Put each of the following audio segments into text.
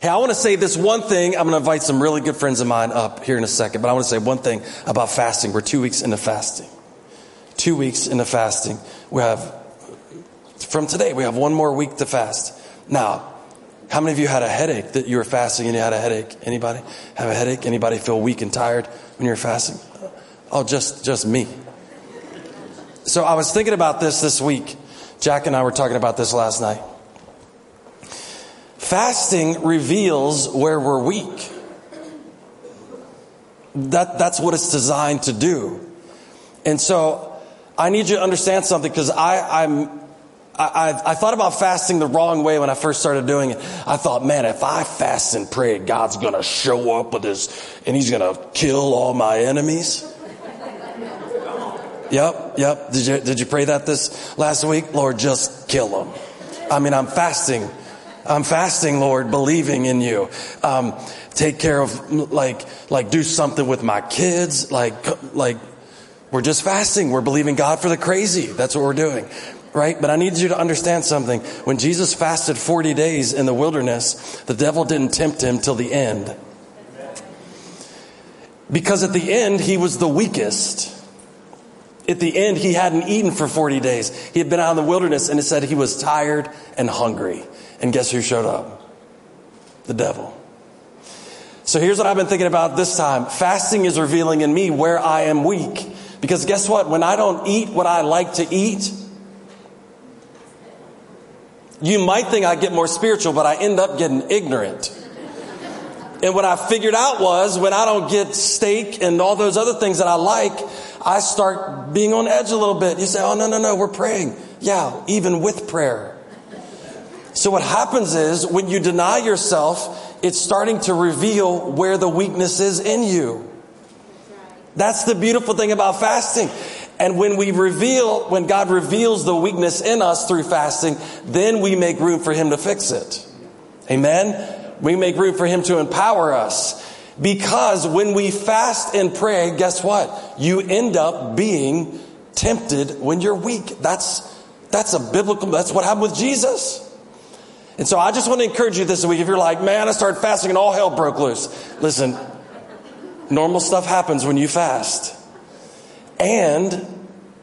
Hey, I want to say this one thing. I'm going to invite some really good friends of mine up here in a second, but I want to say one thing about fasting. We're two weeks into fasting. Two weeks into fasting. We have, from today, we have one more week to fast. Now, how many of you had a headache that you were fasting and you had a headache? Anybody have a headache? Anybody feel weak and tired when you're fasting? Oh, just, just me. So I was thinking about this this week. Jack and I were talking about this last night. Fasting reveals where we're weak. That, that's what it's designed to do. And so I need you to understand something because I, I'm, I, I, thought about fasting the wrong way when I first started doing it. I thought, man, if I fast and pray, God's going to show up with his, and he's going to kill all my enemies. Yep, yep. Did you, did you pray that this last week? Lord, just kill them. I mean, I'm fasting. I'm fasting, Lord, believing in you. Um, take care of, like, like do something with my kids. Like, like, we're just fasting. We're believing God for the crazy. That's what we're doing. Right? But I need you to understand something. When Jesus fasted 40 days in the wilderness, the devil didn't tempt him till the end. Because at the end, he was the weakest at the end, he hadn't eaten for 40 days. He had been out in the wilderness and it said he was tired and hungry. And guess who showed up? The devil. So here's what I've been thinking about this time. Fasting is revealing in me where I am weak. Because guess what? When I don't eat what I like to eat, you might think I get more spiritual, but I end up getting ignorant. And what I figured out was when I don't get steak and all those other things that I like, I start being on edge a little bit. You say, oh, no, no, no, we're praying. Yeah, even with prayer. So what happens is when you deny yourself, it's starting to reveal where the weakness is in you. That's the beautiful thing about fasting. And when we reveal, when God reveals the weakness in us through fasting, then we make room for Him to fix it. Amen? We make room for Him to empower us. Because when we fast and pray, guess what? You end up being tempted when you're weak. That's, that's a biblical, that's what happened with Jesus. And so I just want to encourage you this week. If you're like, man, I started fasting and all hell broke loose. Listen, normal stuff happens when you fast. And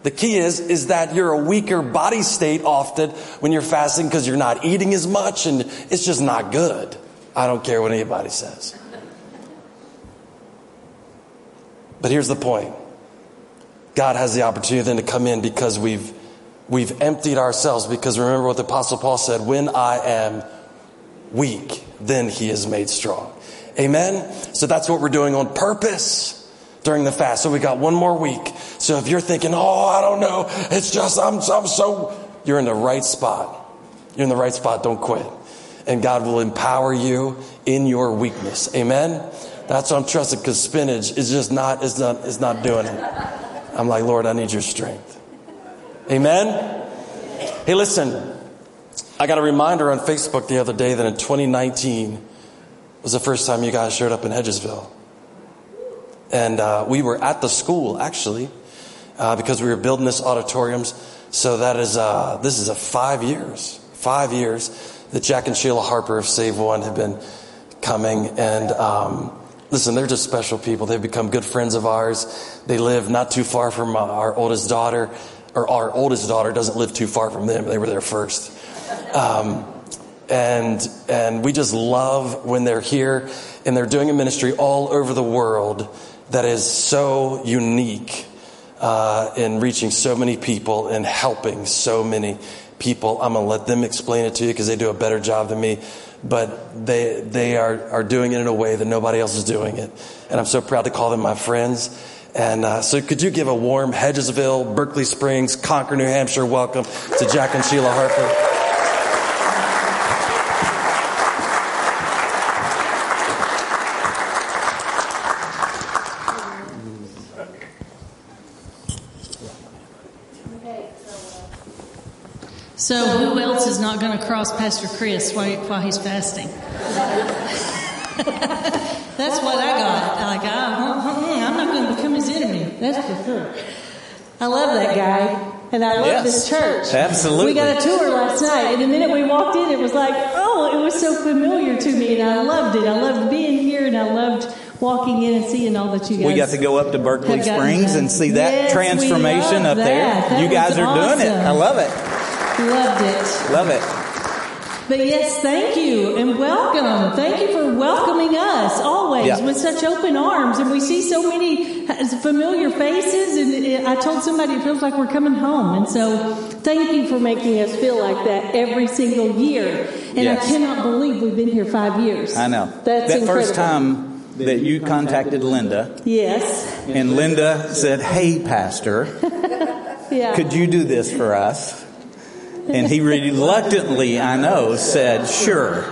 the key is, is that you're a weaker body state often when you're fasting because you're not eating as much and it's just not good. I don't care what anybody says. But here's the point God has the opportunity then to come in because we've, we've emptied ourselves. Because remember what the Apostle Paul said when I am weak, then he is made strong. Amen? So that's what we're doing on purpose during the fast. So we got one more week. So if you're thinking, oh, I don't know, it's just, I'm, I'm so, you're in the right spot. You're in the right spot. Don't quit. And God will empower you in your weakness. Amen? That's what I'm trusting because spinach is just not, is not, is not doing it. I'm like, Lord, I need your strength. Amen? Hey, listen, I got a reminder on Facebook the other day that in 2019 was the first time you guys showed up in Hedgesville. And uh, we were at the school, actually, uh, because we were building this auditoriums. So that is, uh, this is a five years, five years that Jack and Sheila Harper of Save One have been coming. And um, Listen, they're just special people. They've become good friends of ours. They live not too far from our oldest daughter, or our oldest daughter doesn't live too far from them. They were there first. Um, and and we just love when they're here and they're doing a ministry all over the world that is so unique uh, in reaching so many people and helping so many people. I'm gonna let them explain it to you because they do a better job than me but they, they are, are doing it in a way that nobody else is doing it. And I'm so proud to call them my friends. And uh, so, could you give a warm Hedgesville, Berkeley Springs, Concord, New Hampshire welcome to Jack and Sheila Harper? So who else is not going to cross Pastor Chris while, while he's fasting? That's what I got. Like, I, That's for sure. I love that guy. And I love yes, this church. Absolutely. We got a tour last night, and the minute we walked in, it was like, oh it was so familiar to me, and I loved it. I loved being here, and I loved walking in and seeing all that you guys. We got to go up to Berkeley Springs done. and see that Yes, transformation up there. that. That you guys are doing it. I love it. Loved it. Love it. But yes, thank you and welcome. Thank you for welcoming us always Yeah. with such open arms. And we see so many familiar faces. And I told somebody it feels like we're coming home. And so thank you for making us feel like that every single year. And Yes. I cannot believe we've been here five years. I know. That's that incredible. first time that you contacted Linda, Yes. and Linda said, "Hey, Pastor, Yeah. could you do this for us?" And he reluctantly, I know, said, "Sure,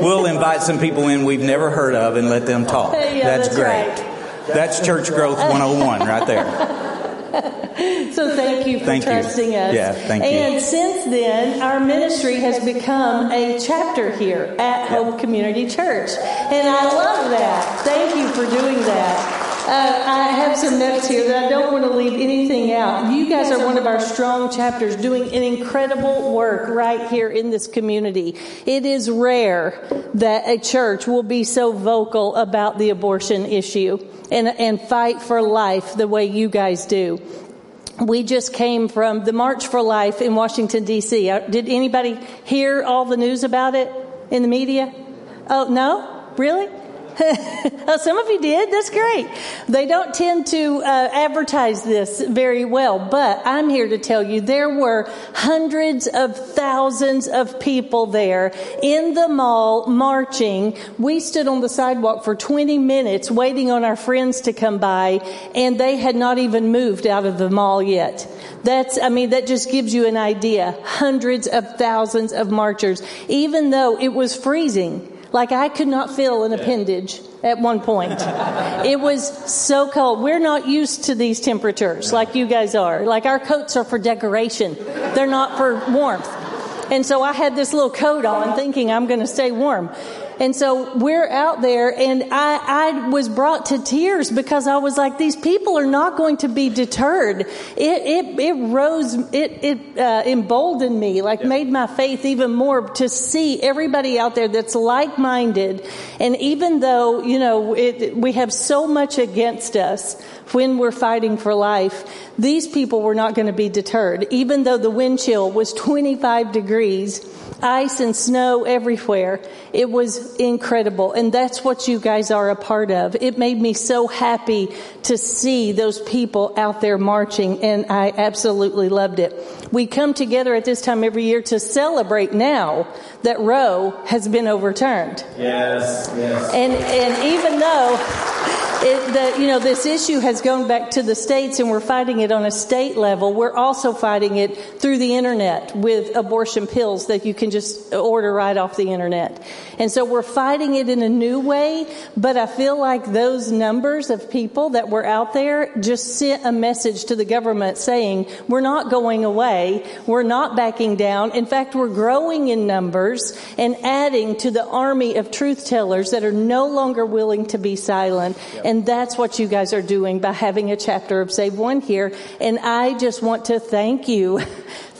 we'll invite some people in we've never heard of and let them talk." Yeah, that's great. right. That's church growth 101 right there. So thank you for Thank you. trusting us. Yeah, thank you. And since then, our ministry has become a chapter here at Hope Community Church. And I love that. Thank you for doing that. Uh, I have some notes here that I don't want to leave anything out. You guys are one of our strong chapters doing an incredible work right here in this community. It is rare that a church will be so vocal about the abortion issue and, and fight for life the way you guys do. We just came from the March for Life in Washington, D.C. Uh, Did anybody hear all the news about it in the media? Oh, no? Really? oh, some of you did. That's great. They don't tend to uh, advertise this very well, but I'm here to tell you there were hundreds of thousands of people there in the mall marching. We stood on the sidewalk for 20 minutes waiting on our friends to come by, and they had not even moved out of the mall yet. That's, I mean, that just gives you an idea. Hundreds of thousands of marchers, even though it was freezing. Like I could not feel an appendage at one point. it was so cold. We're not used to these temperatures like you guys are. Like our coats are for decoration. They're not for warmth. And so I had this little coat on thinking I'm going to stay warm. And so we're out there and I, I was brought to tears because I was like, these people are not going to be deterred. It, it, it rose, it, it uh, emboldened me, like made my faith even more to see everybody out there that's like-minded. And even though, you know, it, we have so much against us when we're fighting for life, these people were not going to be deterred. Even though the wind chill was 25 degrees, ice and snow everywhere. It was incredible. And that's what you guys are a part of. It made me so happy to see those people out there marching and I absolutely loved it. We come together at this time every year to celebrate now that Roe has been overturned. Yes, yes. And, and even though it, the, you know, this issue has gone back to the states and we're fighting it on a state level, we're also fighting it through the internet with abortion pills that you can just order right off the internet. And so we're fighting it in a new way, but I feel like those numbers of people that were out there just sent a message to the government saying, we're not going away. We're not backing down. In fact, we're growing in numbers and adding to the army of truth tellers that are no longer willing to be silent. And that's what you guys are doing by having a chapter of Save One here. And I just want to thank you.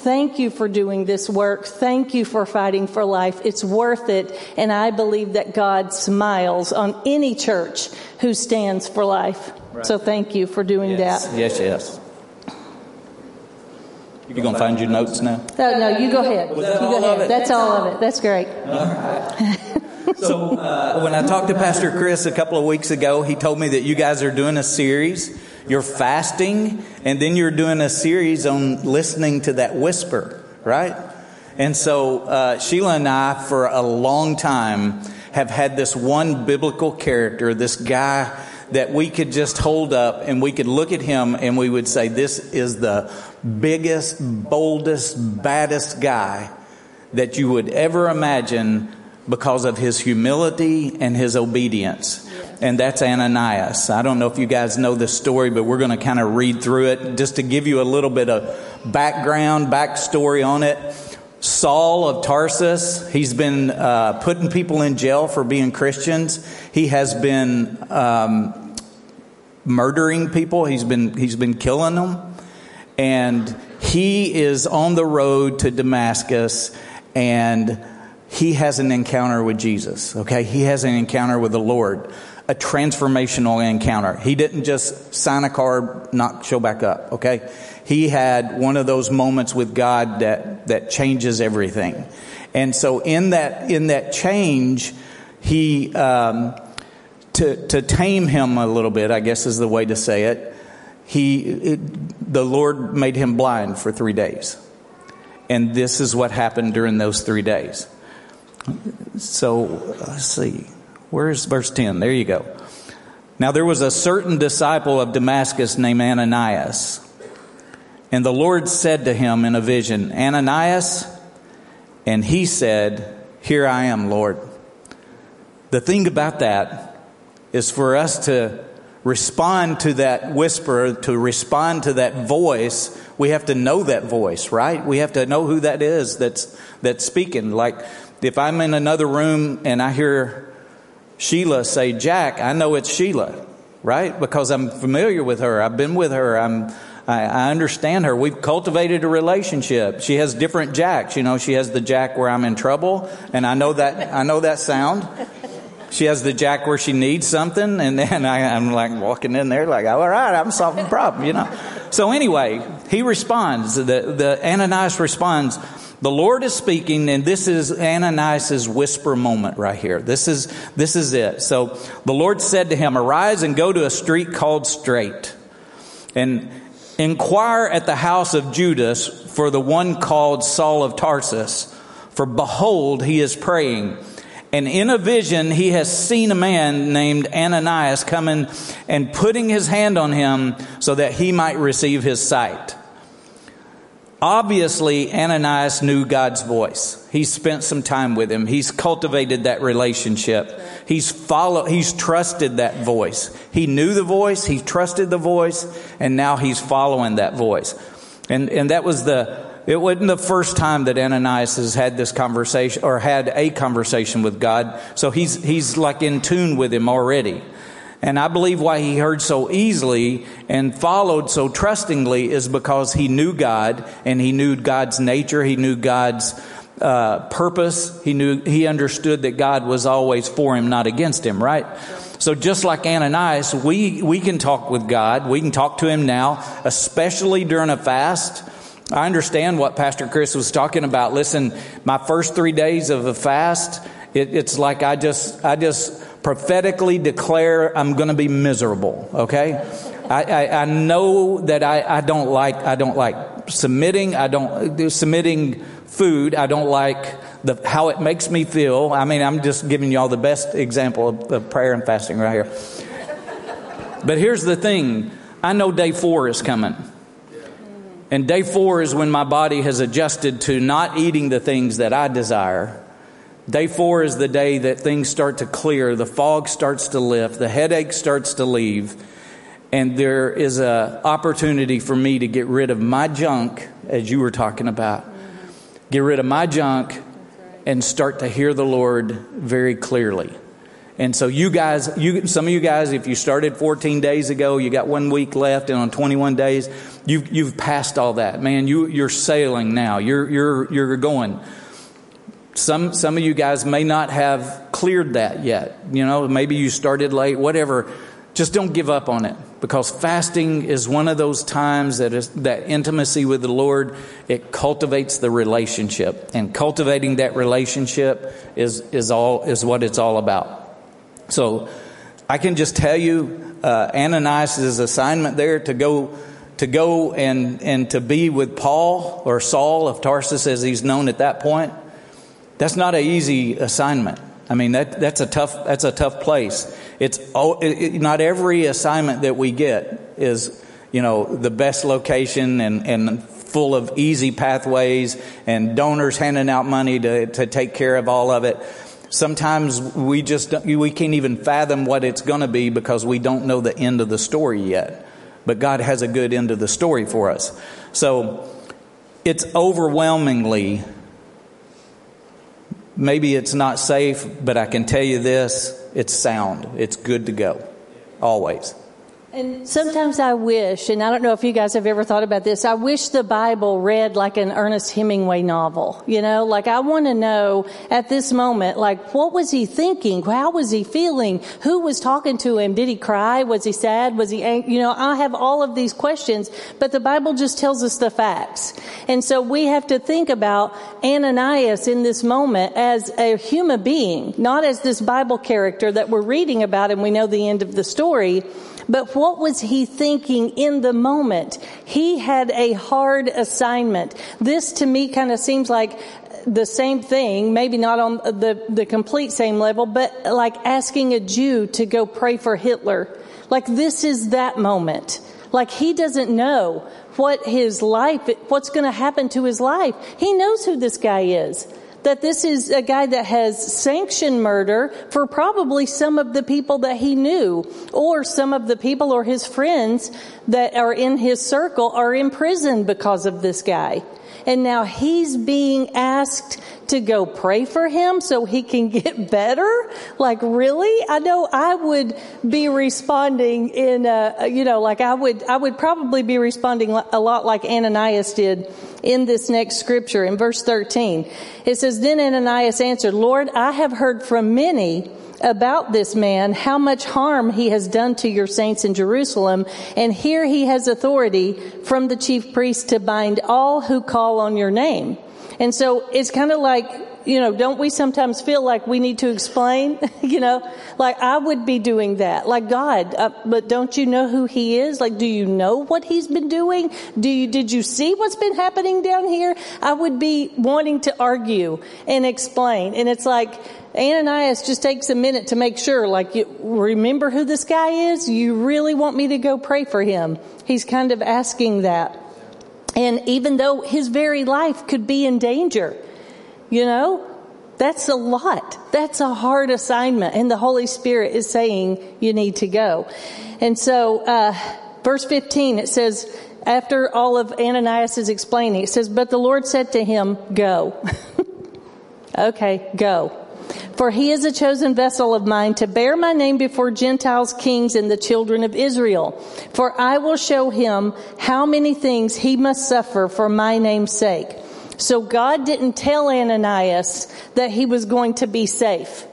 Thank you for doing this work. Thank you for fighting for life. It's worth it. And I believe that God smiles on any church who stands for life. So thank you for doing Yes, that. yes, yes. You gonna find your notes now? No, no, you go ahead. You go ahead. That's all of it. That's great. So uh, when I talked to Pastor Chris a couple of weeks ago, he told me that you guys are doing a series. You're fasting, and then you're doing a series on listening to that whisper, right? And so uh, Sheila and I, for a long time, have had this one biblical character, this guy that we could just hold up and we could look at him and we would say, This is the biggest, boldest, baddest guy that you would ever imagine because of his humility and his obedience. And that's Ananias. I don't know if you guys know this story, but we're going to kind of read through it just to give you a little bit of background, backstory on it. Saul of Tarsus, he's been uh, putting people in jail for being Christians. He has been um, murdering people. He's been he's been killing them, and he is on the road to Damascus, and he has an encounter with Jesus, okay? He has an encounter with the Lord, a transformational encounter. He didn't just sign a card, not show back up, okay? He had one of those moments with God that, that changes everything. And so in that, in that change, he, um, to, to tame him a little bit, I guess is the way to say it, he, it, the Lord made him blind for three days. And this is what happened during those three days. So let's see. Where's verse 10? There you go. Now there was a certain disciple of Damascus named Ananias. And the Lord said to him in a vision, Ananias, and he said, Here I am, Lord. The thing about that is for us to respond to that whisper, to respond to that voice, we have to know that voice, right? We have to know who that is that's, that's speaking. Like, if I'm in another room and I hear Sheila say Jack, I know it's Sheila, right? Because I'm familiar with her. I've been with her. I'm, I, I understand her. We've cultivated a relationship. She has different Jacks. You know, she has the Jack where I'm in trouble, and I know that, I know that sound. She has the Jack where she needs something, and then I, am like walking in there like, all right, I'm solving the problem, you know. So anyway, he responds. The, the Ananias responds, the Lord is speaking, and this is Ananias' whisper moment right here. This is, this is it. So the Lord said to him, Arise and go to a street called Straight, and inquire at the house of Judas for the one called Saul of Tarsus. For behold, he is praying. And in a vision, he has seen a man named Ananias coming and putting his hand on him so that he might receive his sight. Obviously, Ananias knew God's voice. He spent some time with him. He's cultivated that relationship. He's followed, he's trusted that voice. He knew the voice, he trusted the voice, and now he's following that voice. And, and that was the, it wasn't the first time that Ananias has had this conversation or had a conversation with God. So he's, he's like in tune with him already. And I believe why he heard so easily and followed so trustingly is because he knew God and he knew God's nature. He knew God's uh, purpose. He knew, he understood that God was always for him, not against him, right? So just like Ananias, we, we can talk with God. We can talk to him now, especially during a fast. I understand what Pastor Chris was talking about. Listen, my first three days of a fast, it, it's like I just, I just prophetically declare I'm going to be miserable. Okay, I, I, I know that I, I don't like I don't like submitting. I don't submitting food. I don't like the how it makes me feel. I mean, I'm just giving you all the best example of, of prayer and fasting right here. But here's the thing: I know day four is coming. And day four is when my body has adjusted to not eating the things that I desire Day four is the day that things start to clear, the fog starts to lift, the headache starts to leave, and there is an opportunity for me to get rid of my junk, as you were talking about. Get rid of my junk and start to hear the Lord very clearly. And so you guys, you, some of you guys, if you started 14 days ago, you got one week left and on 21 days, you've, you've passed all that. Man, you, you're sailing now. You're, you're, you're going. Some, some of you guys may not have cleared that yet. You know, maybe you started late, whatever. Just don't give up on it because fasting is one of those times that is that intimacy with the Lord. It cultivates the relationship, and cultivating that relationship is is all is what it's all about. So, I can just tell you, uh, Ananias' assignment there to go to go and and to be with Paul or Saul of Tarsus, as he's known at that point that's not an easy assignment. I mean, that, that's a tough, that's a tough place. It's, it, it, not every assignment that we get is, you know, the best location and, and full of easy pathways and donors handing out money to, to take care of all of it. Sometimes we just, we can't even fathom what it's going to be because we don't know the end of the story yet. But God has a good end of the story for us. So it's overwhelmingly Maybe it's not safe, but I can tell you this it's sound. It's good to go. Always. And sometimes I wish, and I don't know if you guys have ever thought about this, I wish the Bible read like an Ernest Hemingway novel. You know, like I want to know at this moment, like what was he thinking? How was he feeling? Who was talking to him? Did he cry? Was he sad? Was he angry? You know, I have all of these questions, but the Bible just tells us the facts. And so we have to think about Ananias in this moment as a human being, not as this Bible character that we're reading about and we know the end of the story but what was he thinking in the moment? He had a hard assignment. This to me kind of seems like the same thing, maybe not on the, the complete same level, but like asking a Jew to go pray for Hitler. Like this is that moment. Like he doesn't know what his life, what's going to happen to his life. He knows who this guy is that this is a guy that has sanctioned murder for probably some of the people that he knew or some of the people or his friends that are in his circle are in prison because of this guy. And now he's being asked to go pray for him so he can get better? Like really? I know I would be responding in a, you know, like I would, I would probably be responding a lot like Ananias did in this next scripture in verse 13. It says, then Ananias answered, Lord, I have heard from many about this man, how much harm he has done to your saints in Jerusalem. And here he has authority from the chief priest to bind all who call on your name. And so it's kind of like, you know, don't we sometimes feel like we need to explain? you know, like I would be doing that. Like God, uh, but don't you know who He is? Like, do you know what He's been doing? Do you, did you see what's been happening down here? I would be wanting to argue and explain. And it's like, Ananias just takes a minute to make sure, like, you remember who this guy is? You really want me to go pray for him? He's kind of asking that. And even though his very life could be in danger, you know, that's a lot. That's a hard assignment. And the Holy Spirit is saying you need to go. And so, uh, verse 15, it says, after all of Ananias is explaining, it says, but the Lord said to him, go. okay, go. For he is a chosen vessel of mine to bear my name before Gentiles, kings, and the children of Israel. For I will show him how many things he must suffer for my name's sake. So God didn't tell Ananias that he was going to be safe.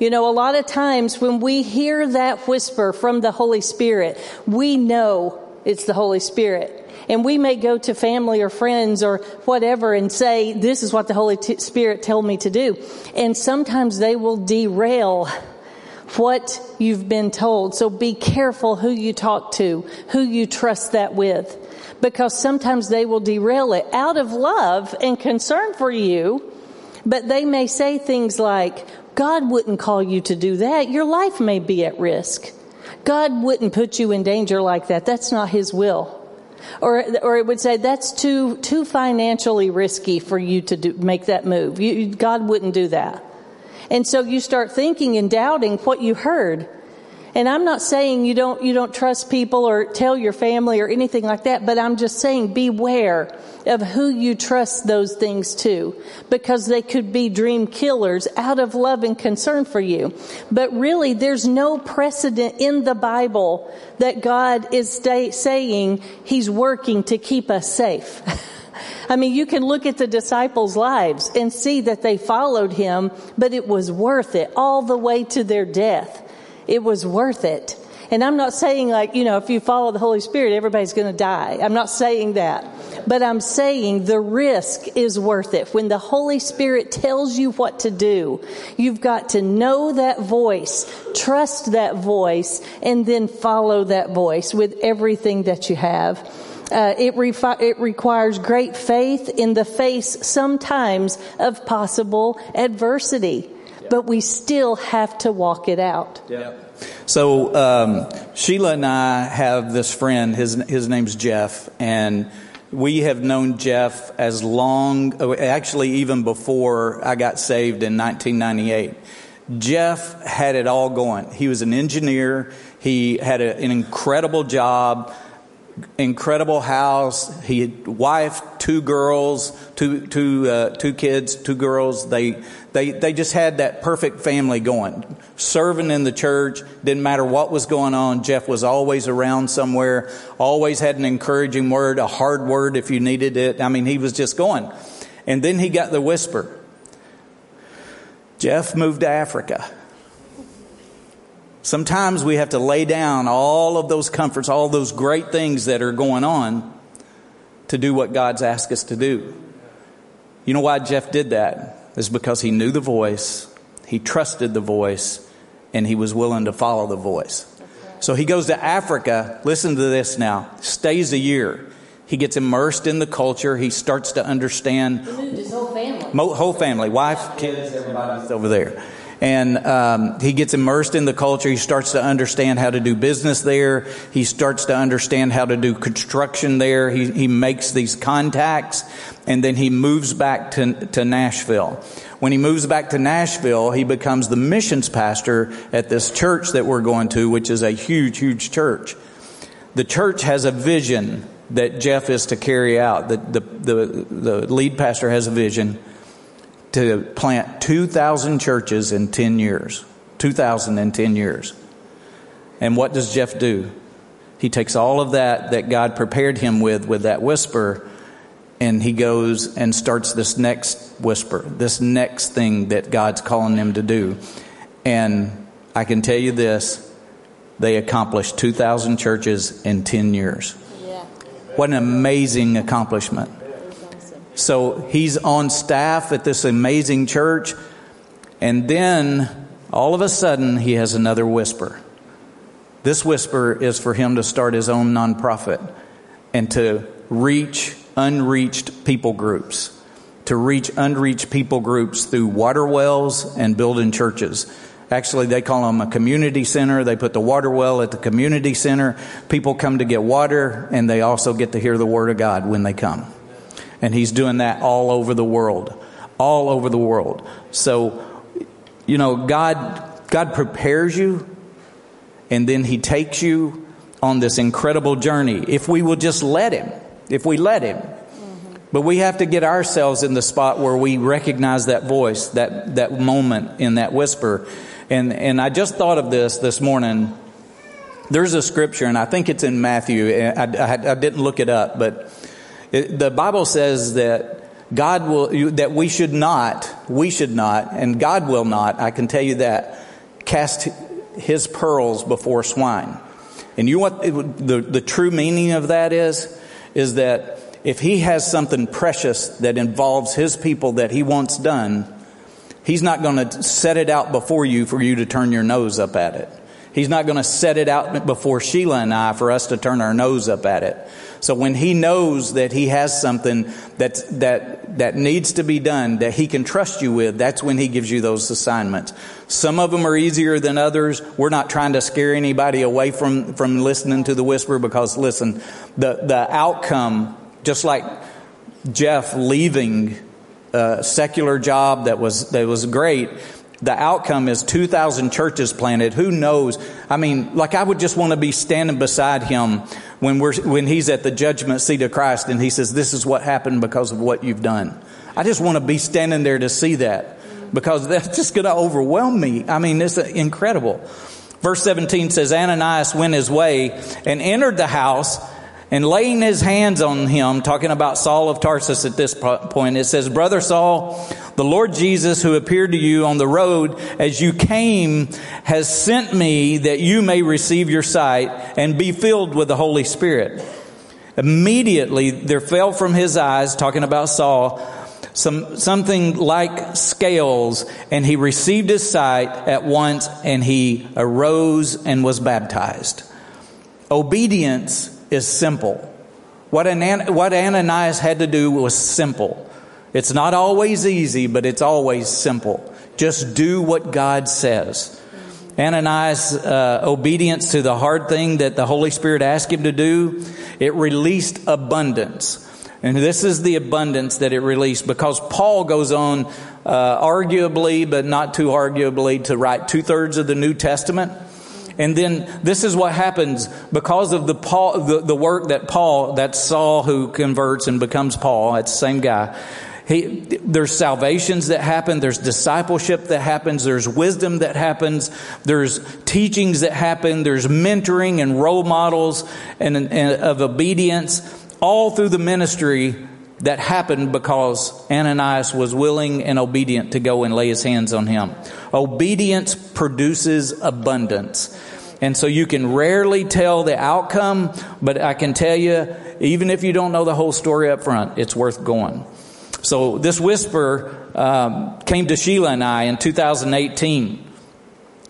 You know, a lot of times when we hear that whisper from the Holy Spirit, we know it's the Holy Spirit. And we may go to family or friends or whatever and say, this is what the Holy Spirit told me to do. And sometimes they will derail what you've been told. So be careful who you talk to, who you trust that with. Because sometimes they will derail it out of love and concern for you, but they may say things like, God wouldn't call you to do that. Your life may be at risk. God wouldn't put you in danger like that. That's not His will. Or, or it would say that's too, too financially risky for you to do, make that move. You, God wouldn't do that. And so you start thinking and doubting what you heard. And I'm not saying you don't, you don't trust people or tell your family or anything like that, but I'm just saying beware of who you trust those things to because they could be dream killers out of love and concern for you. But really, there's no precedent in the Bible that God is stay, saying he's working to keep us safe. I mean, you can look at the disciples' lives and see that they followed him, but it was worth it all the way to their death. It was worth it. And I'm not saying like, you know, if you follow the Holy Spirit, everybody's going to die. I'm not saying that. But I'm saying the risk is worth it. When the Holy Spirit tells you what to do, you've got to know that voice, trust that voice, and then follow that voice with everything that you have. Uh, it, refi- it requires great faith in the face sometimes of possible adversity, but we still have to walk it out. Yeah. So um, Sheila and I have this friend. His his name's Jeff, and we have known Jeff as long, actually even before I got saved in 1998. Jeff had it all going. He was an engineer. He had a, an incredible job, incredible house. He had wife, two girls, two two uh, two kids, two girls. They they they just had that perfect family going. Serving in the church didn't matter what was going on. Jeff was always around somewhere. Always had an encouraging word, a hard word if you needed it. I mean, he was just going. And then he got the whisper. Jeff moved to Africa. Sometimes we have to lay down all of those comforts, all those great things that are going on to do what God's asked us to do. You know why Jeff did that? Is because he knew the voice, he trusted the voice, and he was willing to follow the voice. So he goes to Africa. Listen to this now. Stays a year. He gets immersed in the culture. He starts to understand. He moved his whole family. Whole family, wife, kids, everybody's over there and um, he gets immersed in the culture. He starts to understand how to do business there. He starts to understand how to do construction there. He, he makes these contacts, and then he moves back to, to Nashville. When he moves back to Nashville, he becomes the missions pastor at this church that we're going to, which is a huge, huge church. The church has a vision that Jeff is to carry out. The, the, the, the lead pastor has a vision to plant 2,000 churches in 10 years. 2,000 in 10 years. And what does Jeff do? He takes all of that that God prepared him with, with that whisper, and he goes and starts this next whisper, this next thing that God's calling him to do. And I can tell you this they accomplished 2,000 churches in 10 years. Yeah. What an amazing accomplishment. So he's on staff at this amazing church. And then all of a sudden, he has another whisper. This whisper is for him to start his own nonprofit and to reach unreached people groups, to reach unreached people groups through water wells and building churches. Actually, they call them a community center. They put the water well at the community center. People come to get water and they also get to hear the word of God when they come. And he's doing that all over the world. All over the world. So, you know, God, God prepares you and then he takes you on this incredible journey. If we will just let him, if we let him. Mm-hmm. But we have to get ourselves in the spot where we recognize that voice, that, that moment in that whisper. And, and I just thought of this this morning. There's a scripture, and I think it's in Matthew. I, I, I didn't look it up, but it, the Bible says that God will, that we should not, we should not, and God will not, I can tell you that, cast his pearls before swine. And you what the, the true meaning of that is? Is that if he has something precious that involves his people that he wants done, he's not going to set it out before you for you to turn your nose up at it. He's not going to set it out before Sheila and I for us to turn our nose up at it. So when he knows that he has something that, that, that needs to be done, that he can trust you with, that's when he gives you those assignments. Some of them are easier than others. We're not trying to scare anybody away from, from listening to the whisper because listen, the, the outcome, just like Jeff leaving a secular job that was, that was great, the outcome is 2,000 churches planted. Who knows? I mean, like I would just want to be standing beside him when we're, when he's at the judgment seat of Christ and he says, this is what happened because of what you've done. I just want to be standing there to see that because that's just going to overwhelm me. I mean, it's uh, incredible. Verse 17 says, Ananias went his way and entered the house and laying his hands on him, talking about Saul of Tarsus at this point, it says, Brother Saul, the Lord Jesus who appeared to you on the road as you came has sent me that you may receive your sight and be filled with the Holy Spirit. Immediately there fell from his eyes, talking about Saul, some, something like scales, and he received his sight at once, and he arose and was baptized. Obedience is simple. What, what Ananias had to do was simple. It's not always easy, but it's always simple. Just do what God says. Ananias' uh, obedience to the hard thing that the Holy Spirit asked him to do, it released abundance. And this is the abundance that it released because Paul goes on, uh, arguably, but not too arguably, to write two thirds of the New Testament. And then this is what happens because of the Paul, the, the work that Paul, that Saul who converts and becomes Paul, it's the same guy. He, there's salvations that happen. There's discipleship that happens. There's wisdom that happens. There's teachings that happen. There's mentoring and role models and, and of obedience all through the ministry that happened because Ananias was willing and obedient to go and lay his hands on him. Obedience produces abundance. And so you can rarely tell the outcome, but I can tell you, even if you don't know the whole story up front, it's worth going. So this whisper um, came to Sheila and I in 2018.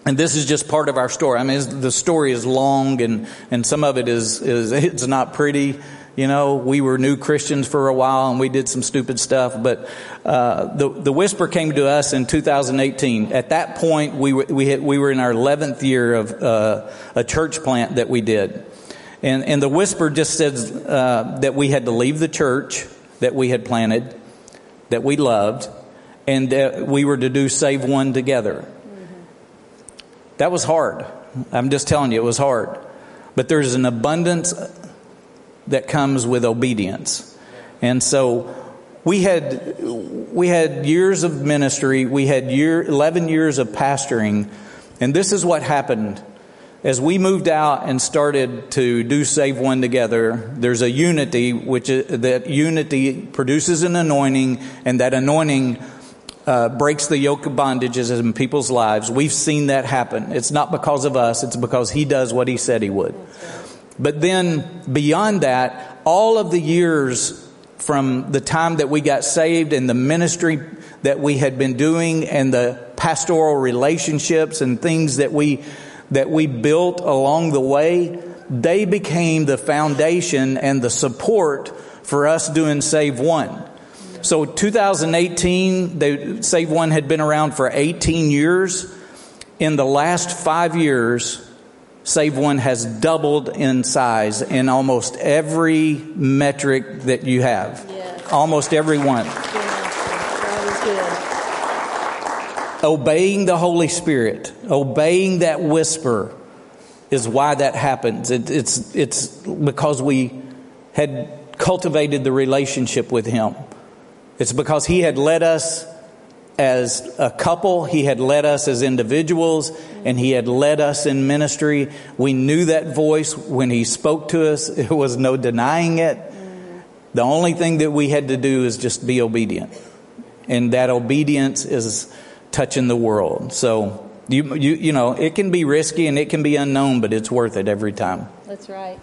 And this is just part of our story. I mean, the story is long and, and some of it is, is, it's not pretty. You know, we were new Christians for a while and we did some stupid stuff, but uh, the the whisper came to us in 2018. At that point, we were we had, we were in our 11th year of uh, a church plant that we did, and and the whisper just says uh, that we had to leave the church that we had planted, that we loved, and that we were to do save one together. That was hard. I'm just telling you, it was hard. But there's an abundance that comes with obedience. And so we had we had years of ministry, we had year 11 years of pastoring, and this is what happened. As we moved out and started to do Save One together, there's a unity which is, that unity produces an anointing, and that anointing uh, breaks the yoke of bondages in people's lives. We've seen that happen. It's not because of us; it's because He does what He said He would. But then beyond that, all of the years from the time that we got saved and the ministry that we had been doing and the pastoral relationships and things that we that we built along the way, they became the foundation and the support for us doing Save One. So 2018, the Save One had been around for 18 years. In the last five years, Save One has doubled in size in almost every metric that you have. Almost every one. Obeying the Holy Spirit, obeying that whisper is why that happens. It, it's, it's because we had cultivated the relationship with Him. It's because He had led us as a couple, He had led us as individuals, and He had led us in ministry. We knew that voice when He spoke to us. There was no denying it. The only thing that we had to do is just be obedient. And that obedience is touching the world. So, you, you, you know, it can be risky and it can be unknown, but it's worth it every time. That's right.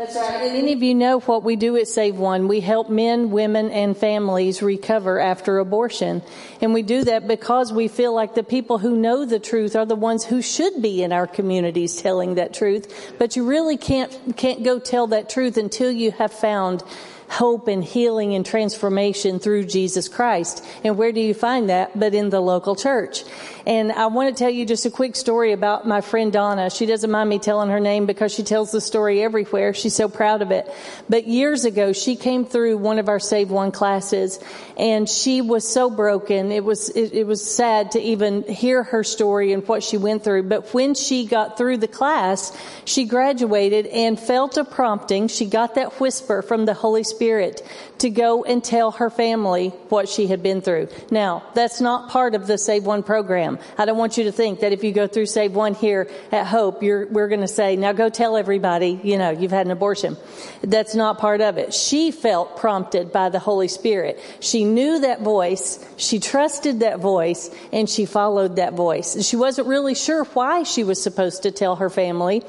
That's right. And any of you know what we do at Save One? We help men, women, and families recover after abortion. And we do that because we feel like the people who know the truth are the ones who should be in our communities telling that truth. But you really can't, can't go tell that truth until you have found hope and healing and transformation through Jesus Christ. And where do you find that? But in the local church. And I want to tell you just a quick story about my friend Donna. She doesn't mind me telling her name because she tells the story everywhere. She's so proud of it. But years ago, she came through one of our Save One classes and she was so broken. It was, it, it was sad to even hear her story and what she went through. But when she got through the class, she graduated and felt a prompting. She got that whisper from the Holy Spirit to go and tell her family what she had been through. Now, that's not part of the Save One program. I don't want you to think that if you go through Save One here at Hope, we're going to say, now go tell everybody, you know, you've had an abortion. That's not part of it. She felt prompted by the Holy Spirit. She knew that voice, she trusted that voice, and she followed that voice. She wasn't really sure why she was supposed to tell her family.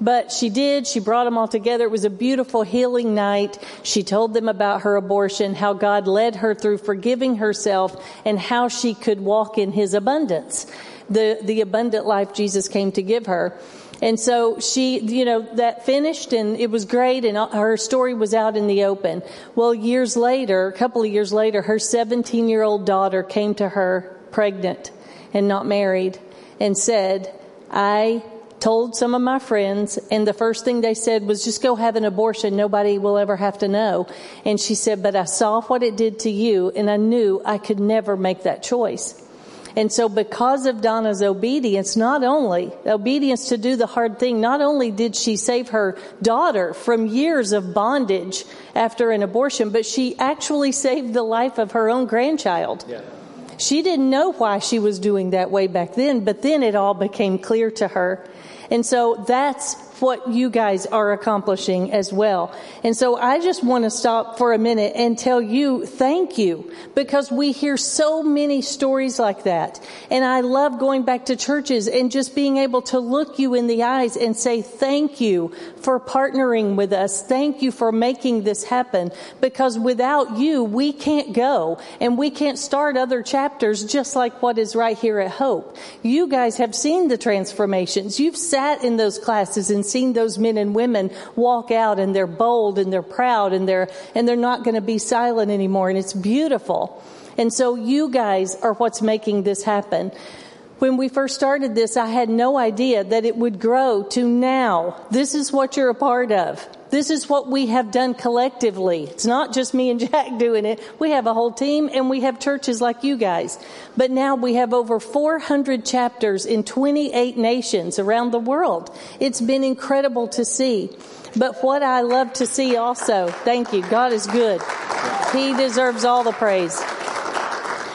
But she did. She brought them all together. It was a beautiful healing night. She told them about her abortion, how God led her through forgiving herself, and how she could walk in His abundance, the, the abundant life Jesus came to give her. And so she, you know, that finished and it was great and her story was out in the open. Well, years later, a couple of years later, her 17 year old daughter came to her pregnant and not married and said, I told some of my friends and the first thing they said was just go have an abortion. Nobody will ever have to know. And she said, but I saw what it did to you and I knew I could never make that choice. And so because of Donna's obedience, not only obedience to do the hard thing, not only did she save her daughter from years of bondage after an abortion, but she actually saved the life of her own grandchild. Yeah. She didn't know why she was doing that way back then, but then it all became clear to her. And so that's what you guys are accomplishing as well. And so I just want to stop for a minute and tell you thank you because we hear so many stories like that. And I love going back to churches and just being able to look you in the eyes and say thank you for partnering with us. Thank you for making this happen because without you, we can't go and we can't start other chapters just like what is right here at Hope. You guys have seen the transformations. You've sat in those classes and seen those men and women walk out and they're bold and they're proud and they're, and they're not going to be silent anymore. And it's beautiful. And so you guys are what's making this happen. When we first started this, I had no idea that it would grow to now. This is what you're a part of. This is what we have done collectively. It's not just me and Jack doing it. We have a whole team and we have churches like you guys. But now we have over 400 chapters in 28 nations around the world. It's been incredible to see. But what I love to see also, thank you, God is good. He deserves all the praise.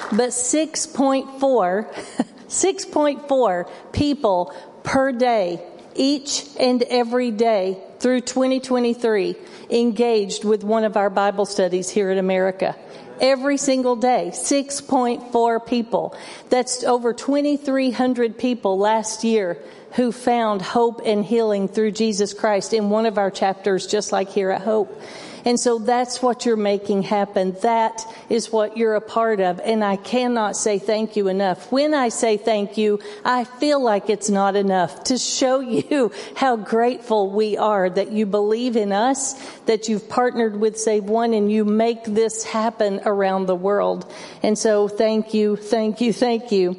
But 6.4, 6.4 people per day, each and every day through 2023 engaged with one of our Bible studies here in America. Every single day, 6.4 people. That's over 2,300 people last year who found hope and healing through Jesus Christ in one of our chapters, just like here at Hope. And so that's what you're making happen. That is what you're a part of. And I cannot say thank you enough. When I say thank you, I feel like it's not enough to show you how grateful we are that you believe in us, that you've partnered with Save One and you make this happen around the world. And so thank you, thank you, thank you.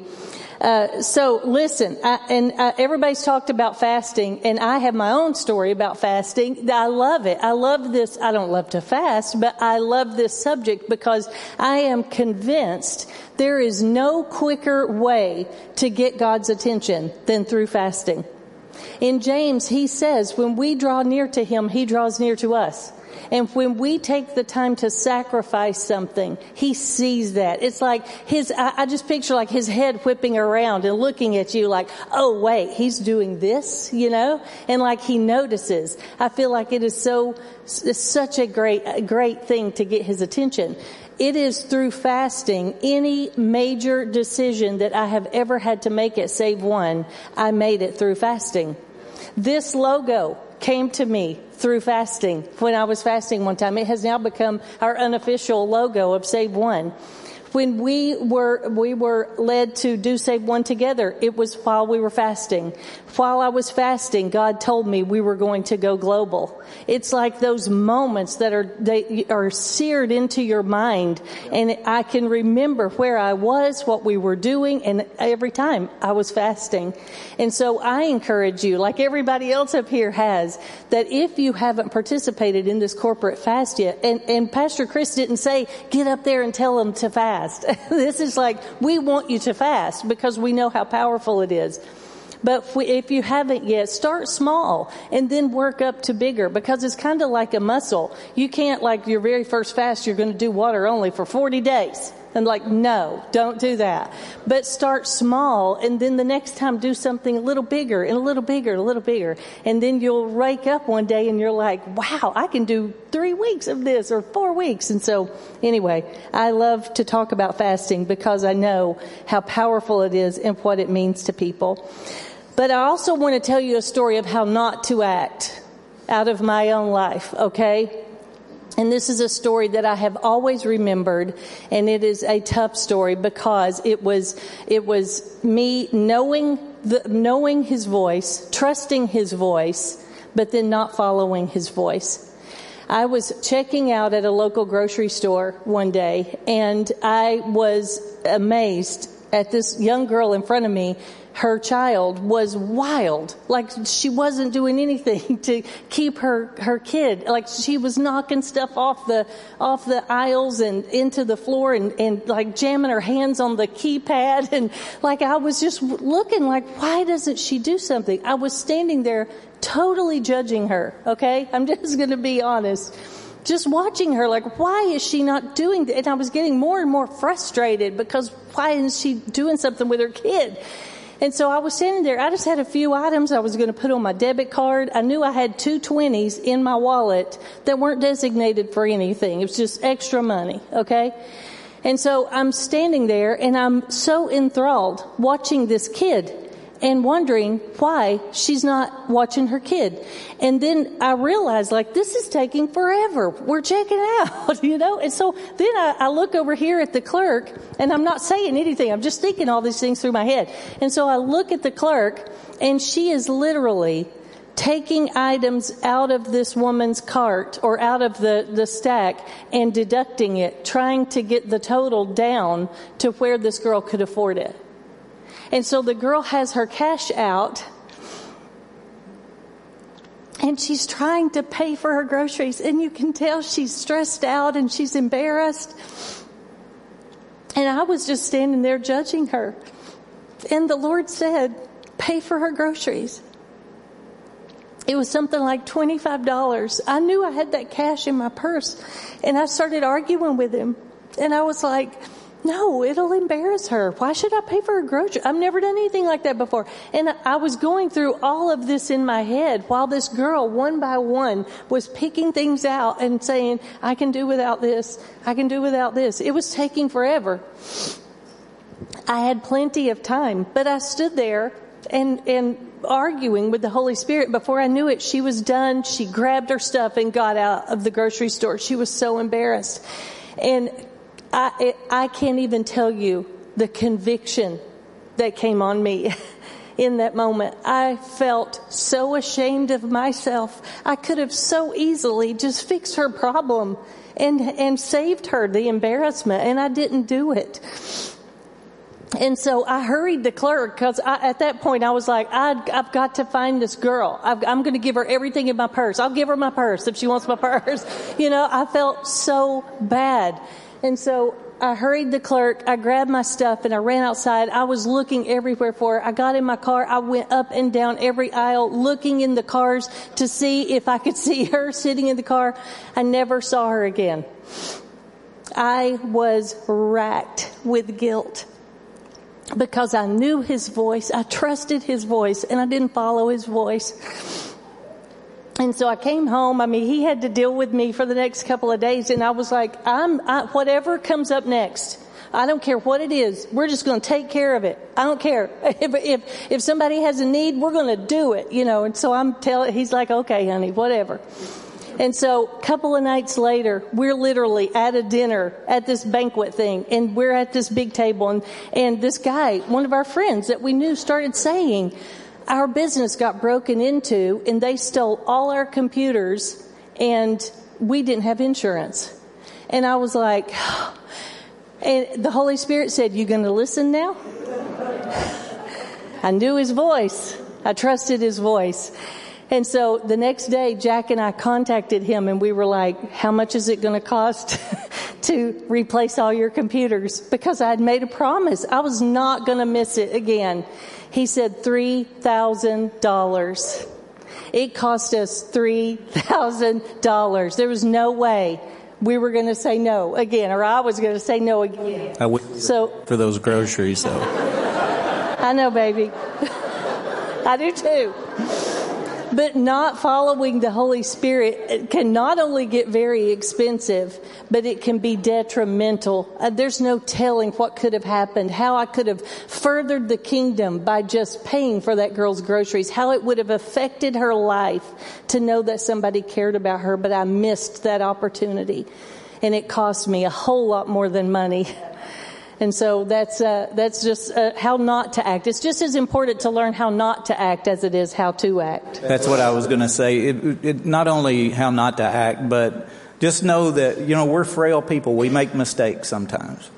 Uh, so listen, I, and uh, everybody's talked about fasting, and I have my own story about fasting. I love it. I love this. I don't love to fast, but I love this subject because I am convinced there is no quicker way to get God's attention than through fasting. In James, he says, when we draw near to him, he draws near to us. And when we take the time to sacrifice something, he sees that. It's like his, I, just picture like his head whipping around and looking at you like, oh wait, he's doing this, you know? And like he notices. I feel like it is so, such a great, great thing to get his attention. It is through fasting, any major decision that I have ever had to make it Save One, I made it through fasting. This logo came to me through fasting when I was fasting one time. It has now become our unofficial logo of Save One when we were we were led to do save one together it was while we were fasting. While i was fasting god told me we were going to go global. It's like those moments that are they are seared into your mind and i can remember where i was what we were doing and every time i was fasting. And so i encourage you like everybody else up here has that if you haven't participated in this corporate fast yet and and pastor chris didn't say get up there and tell them to fast fast. this is like, we want you to fast because we know how powerful it is. But if you haven't yet, start small and then work up to bigger because it's kind of like a muscle. You can't like your very first fast, you're going to do water only for 40 days. And like, no, don't do that. But start small and then the next time do something a little bigger and a little bigger and a little bigger. And then you'll wake up one day and you're like, wow, I can do three weeks of this or four weeks. And so anyway, I love to talk about fasting because I know how powerful it is and what it means to people. But I also want to tell you a story of how not to act out of my own life, okay? And this is a story that I have always remembered, and it is a tough story because it was it was me knowing the, knowing His voice, trusting His voice, but then not following His voice. I was checking out at a local grocery store one day, and I was amazed at this young girl in front of me, her child was wild. Like she wasn't doing anything to keep her, her kid. Like she was knocking stuff off the, off the aisles and into the floor and, and like jamming her hands on the keypad. And like I was just looking like, why doesn't she do something? I was standing there totally judging her. Okay. I'm just going to be honest just watching her, like, why is she not doing that? And I was getting more and more frustrated because why isn't she doing something with her kid? And so I was standing there. I just had a few items I was going to put on my debit card. I knew I had two twenties in my wallet that weren't designated for anything. It was just extra money. Okay. And so I'm standing there and I'm so enthralled watching this kid and wondering why she's not watching her kid. And then I realized like this is taking forever. We're checking out, you know? And so then I, I, look over here at the clerk and I'm not saying anything. I'm just thinking all these things through my head. And so I look at the clerk and she is literally taking items out of this woman's cart or out of the, the stack and deducting it, trying to get the total down to where this girl could afford it. And so the girl has her cash out and she's trying to pay for her groceries and you can tell she's stressed out and she's embarrassed. And I was just standing there judging her. And the Lord said, pay for her groceries. It was something like $25. I knew I had that cash in my purse and I started arguing with him. And I was like, no, it'll embarrass her. Why should I pay for her grocery? I've never done anything like that before. And I was going through all of this in my head while this girl, one by one, was picking things out and saying, I can do without this. I can do without this. It was taking forever. I had plenty of time, but I stood there and, and arguing with the Holy Spirit. Before I knew it, she was done. She grabbed her stuff and got out of the grocery store. She was so embarrassed. And I, I can't even tell you the conviction that came on me in that moment. I felt so ashamed of myself. I could have so easily just fixed her problem and, and saved her the embarrassment, and I didn't do it. And so I hurried the clerk because at that point I was like, I, have got to find this girl. i am going to give her everything in my purse. I'll give her my purse if she wants my purse. You know, I felt so bad. And so I hurried the clerk. I grabbed my stuff and I ran outside. I was looking everywhere for her. I got in my car. I went up and down every aisle looking in the cars to see if I could see her sitting in the car. I never saw her again. I was racked with guilt because I knew his voice. I trusted his voice and I didn't follow his voice. And so I came home. I mean, he had to deal with me for the next couple of days, and I was like, "I'm I, whatever comes up next. I don't care what it is. We're just going to take care of it. I don't care if if if somebody has a need, we're going to do it. You know." And so I'm telling. He's like, "Okay, honey, whatever." And so a couple of nights later, we're literally at a dinner at this banquet thing and we're at this big table and, and this guy, one of our friends that we knew started saying, our business got broken into and they stole all our computers and we didn't have insurance. And I was like, and the Holy Spirit said, You going to listen now? I knew his voice. I trusted his voice. And so the next day, Jack and I contacted him and we were like, How much is it going to cost to replace all your computers? Because I had made a promise. I was not going to miss it again. He said $3,000. It cost us $3,000. There was no way we were going to say no again, or I was going to say no again. I would so for those groceries, though. I know, baby. I do too. But not following the Holy Spirit can not only get very expensive, but it can be detrimental. Uh, there's no telling what could have happened, how I could have furthered the kingdom by just paying for that girl's groceries, how it would have affected her life to know that somebody cared about her, but I missed that opportunity. And it cost me a whole lot more than money. And so that's, uh, that's just uh, how not to act. It's just as important to learn how not to act as it is how to act. That's what I was going to say. It, it, not only how not to act, but just know that, you know, we're frail people. We make mistakes sometimes.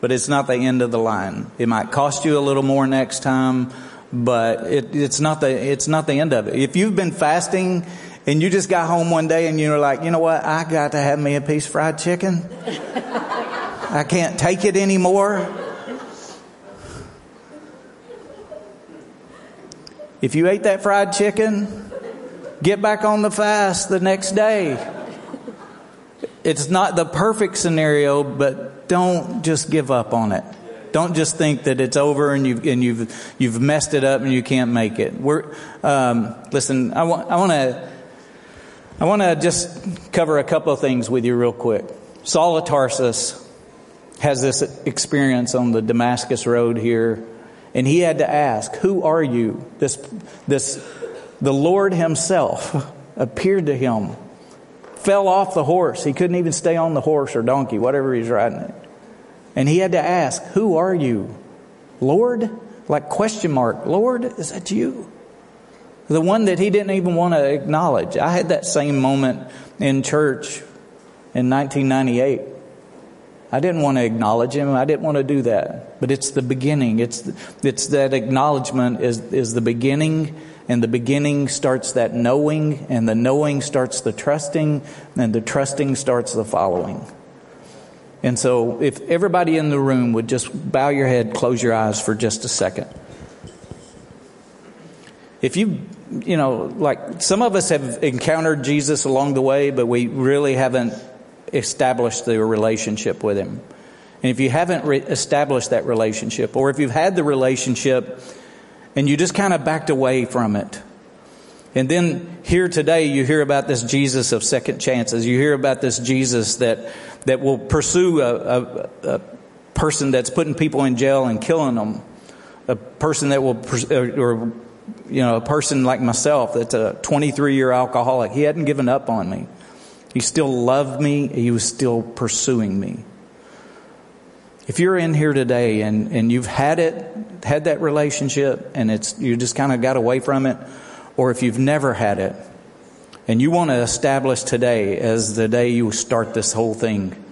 but it's not the end of the line. It might cost you a little more next time, but it, it's not the it's not the end of it. If you've been fasting and you just got home one day and you're like, you know what, I got to have me a piece of fried chicken. I can't take it anymore. If you ate that fried chicken, get back on the fast the next day. It's not the perfect scenario, but don't just give up on it. Don't just think that it's over and you've and you've you've messed it up and you can't make it. We're um, listen. I want I want to I want to just cover a couple of things with you real quick. Saul of Tarsus has this experience on the Damascus Road here, and he had to ask, "Who are you?" This this the Lord Himself appeared to him, fell off the horse. He couldn't even stay on the horse or donkey, whatever he's riding it. And he had to ask, Who are you? Lord? Like question mark, Lord, is that you? The one that he didn't even want to acknowledge. I had that same moment in church in 1998. I didn't want to acknowledge him. I didn't want to do that. But it's the beginning. It's, it's that acknowledgement is, is the beginning and the beginning starts that knowing and the knowing starts the trusting and the trusting starts the following. And so, if everybody in the room would just bow your head, close your eyes for just a second. If you, you know, like some of us have encountered Jesus along the way, but we really haven't established the relationship with Him. And if you haven't re- established that relationship, or if you've had the relationship and you just kind of backed away from it, and then here today, you hear about this Jesus of second chances. You hear about this Jesus that, that will pursue a, a, a person that's putting people in jail and killing them. A person that will, uh, or, you know, a person like myself that's a 23 year alcoholic. He hadn't given up on me. He still loved me. He was still pursuing me. If you're in here today and, and you've had it, had that relationship and it's, you just kind of got away from it, or if you've never had it and you want to establish today as the day you start this whole thing,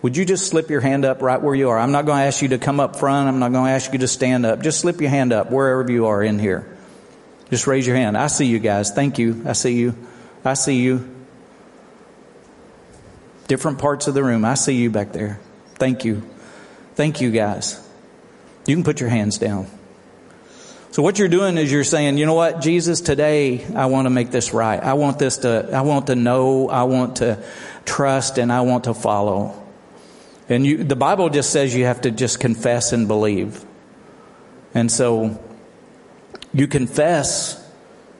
would you just slip your hand up right where you are? I'm not going to ask you to come up front. I'm not going to ask you to stand up. Just slip your hand up wherever you are in here. Just raise your hand. I see you guys. Thank you. I see you. I see you. Different parts of the room. I see you back there. Thank you. Thank you, guys. You can put your hands down. So what you're doing is you're saying, you know what, Jesus, today I want to make this right. I want this to, I want to know, I want to trust, and I want to follow. And you, the Bible just says you have to just confess and believe. And so you confess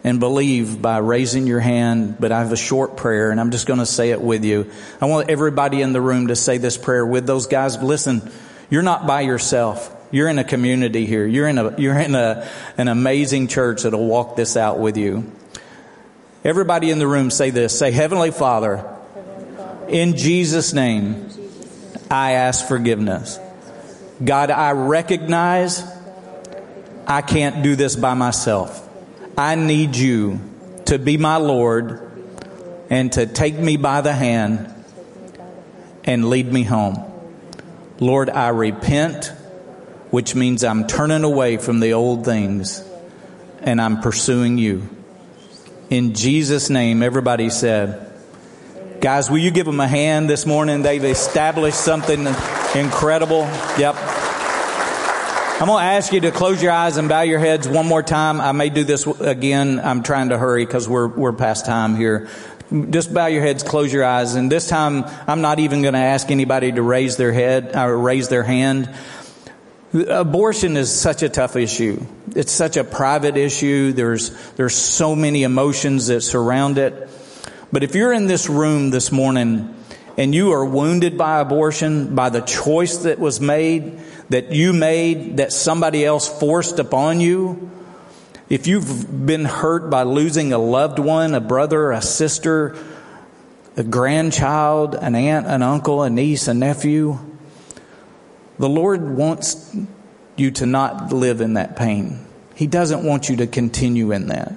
and believe by raising your hand, but I have a short prayer and I'm just going to say it with you. I want everybody in the room to say this prayer with those guys. Listen, you're not by yourself. You're in a community here. You're in a, you're in a, an amazing church that'll walk this out with you. Everybody in the room say this. Say, Heavenly Father, in Jesus' name, I ask forgiveness. God, I recognize I can't do this by myself. I need you to be my Lord and to take me by the hand and lead me home. Lord, I repent which means I'm turning away from the old things and I'm pursuing you. In Jesus' name, everybody said, Guys, will you give them a hand this morning? They've established something incredible. Yep. I'm going to ask you to close your eyes and bow your heads one more time. I may do this again. I'm trying to hurry because we're, we're past time here. Just bow your heads, close your eyes. And this time, I'm not even going to ask anybody to raise their head or raise their hand. Abortion is such a tough issue. It's such a private issue. There's, there's so many emotions that surround it. But if you're in this room this morning and you are wounded by abortion, by the choice that was made, that you made, that somebody else forced upon you, if you've been hurt by losing a loved one, a brother, a sister, a grandchild, an aunt, an uncle, a niece, a nephew, the Lord wants you to not live in that pain. He doesn't want you to continue in that.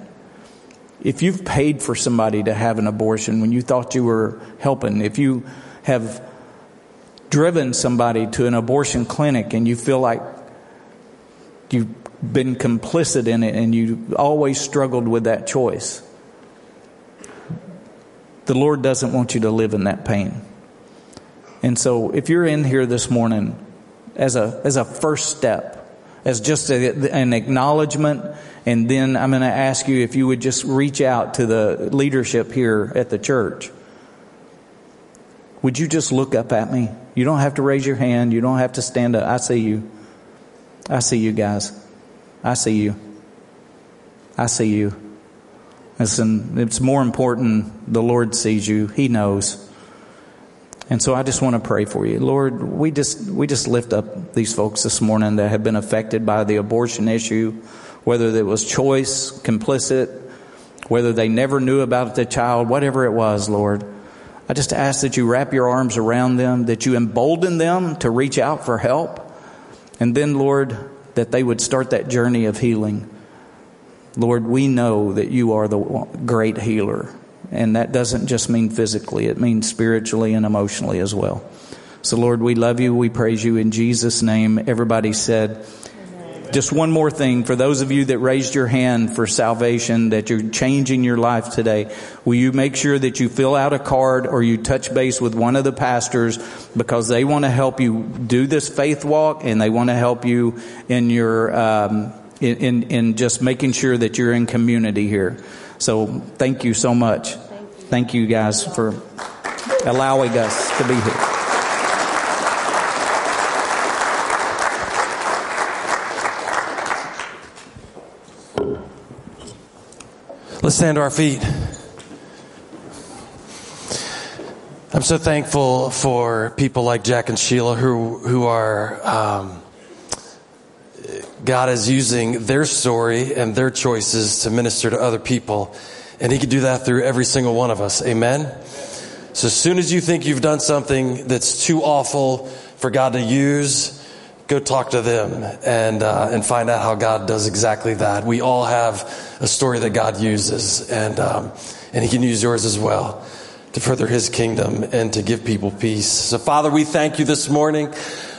If you've paid for somebody to have an abortion when you thought you were helping, if you have driven somebody to an abortion clinic and you feel like you've been complicit in it and you always struggled with that choice. The Lord doesn't want you to live in that pain. And so if you're in here this morning as a, as a first step, as just a, an acknowledgement, and then I'm going to ask you if you would just reach out to the leadership here at the church. Would you just look up at me? You don't have to raise your hand. You don't have to stand up. I see you. I see you guys. I see you. I see you. Listen, it's more important the Lord sees you. He knows. And so I just want to pray for you. Lord, we just we just lift up these folks this morning that have been affected by the abortion issue, whether it was choice, complicit, whether they never knew about the child, whatever it was, Lord. I just ask that you wrap your arms around them, that you embolden them to reach out for help. And then, Lord, that they would start that journey of healing. Lord, we know that you are the great healer. And that doesn't just mean physically, it means spiritually and emotionally as well. So, Lord, we love you. We praise you in Jesus' name. Everybody said, just one more thing for those of you that raised your hand for salvation, that you're changing your life today. Will you make sure that you fill out a card or you touch base with one of the pastors because they want to help you do this faith walk and they want to help you in your, um, in, in, in just making sure that you're in community here. So thank you so much. Thank you guys for allowing us to be here. Let's stand to our feet. I'm so thankful for people like Jack and Sheila who who are um, God is using their story and their choices to minister to other people, and He can do that through every single one of us. Amen. So as soon as you think you've done something that's too awful for God to use, go talk to them and uh, and find out how God does exactly that. We all have a story that God uses, and um, and He can use yours as well to further His kingdom and to give people peace. So, Father, we thank you this morning,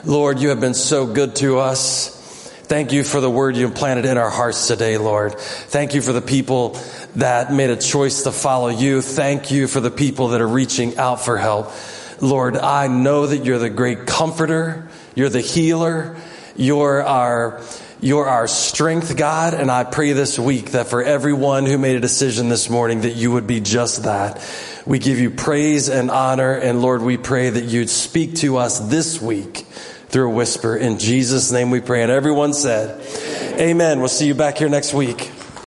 Lord. You have been so good to us. Thank you for the word you implanted in our hearts today, Lord. Thank you for the people that made a choice to follow you. Thank you for the people that are reaching out for help. Lord, I know that you're the great comforter. You're the healer. You're our, you're our strength, God. And I pray this week that for everyone who made a decision this morning, that you would be just that. We give you praise and honor. And Lord, we pray that you'd speak to us this week through a whisper. In Jesus' name we pray. And everyone said, Amen. We'll see you back here next week.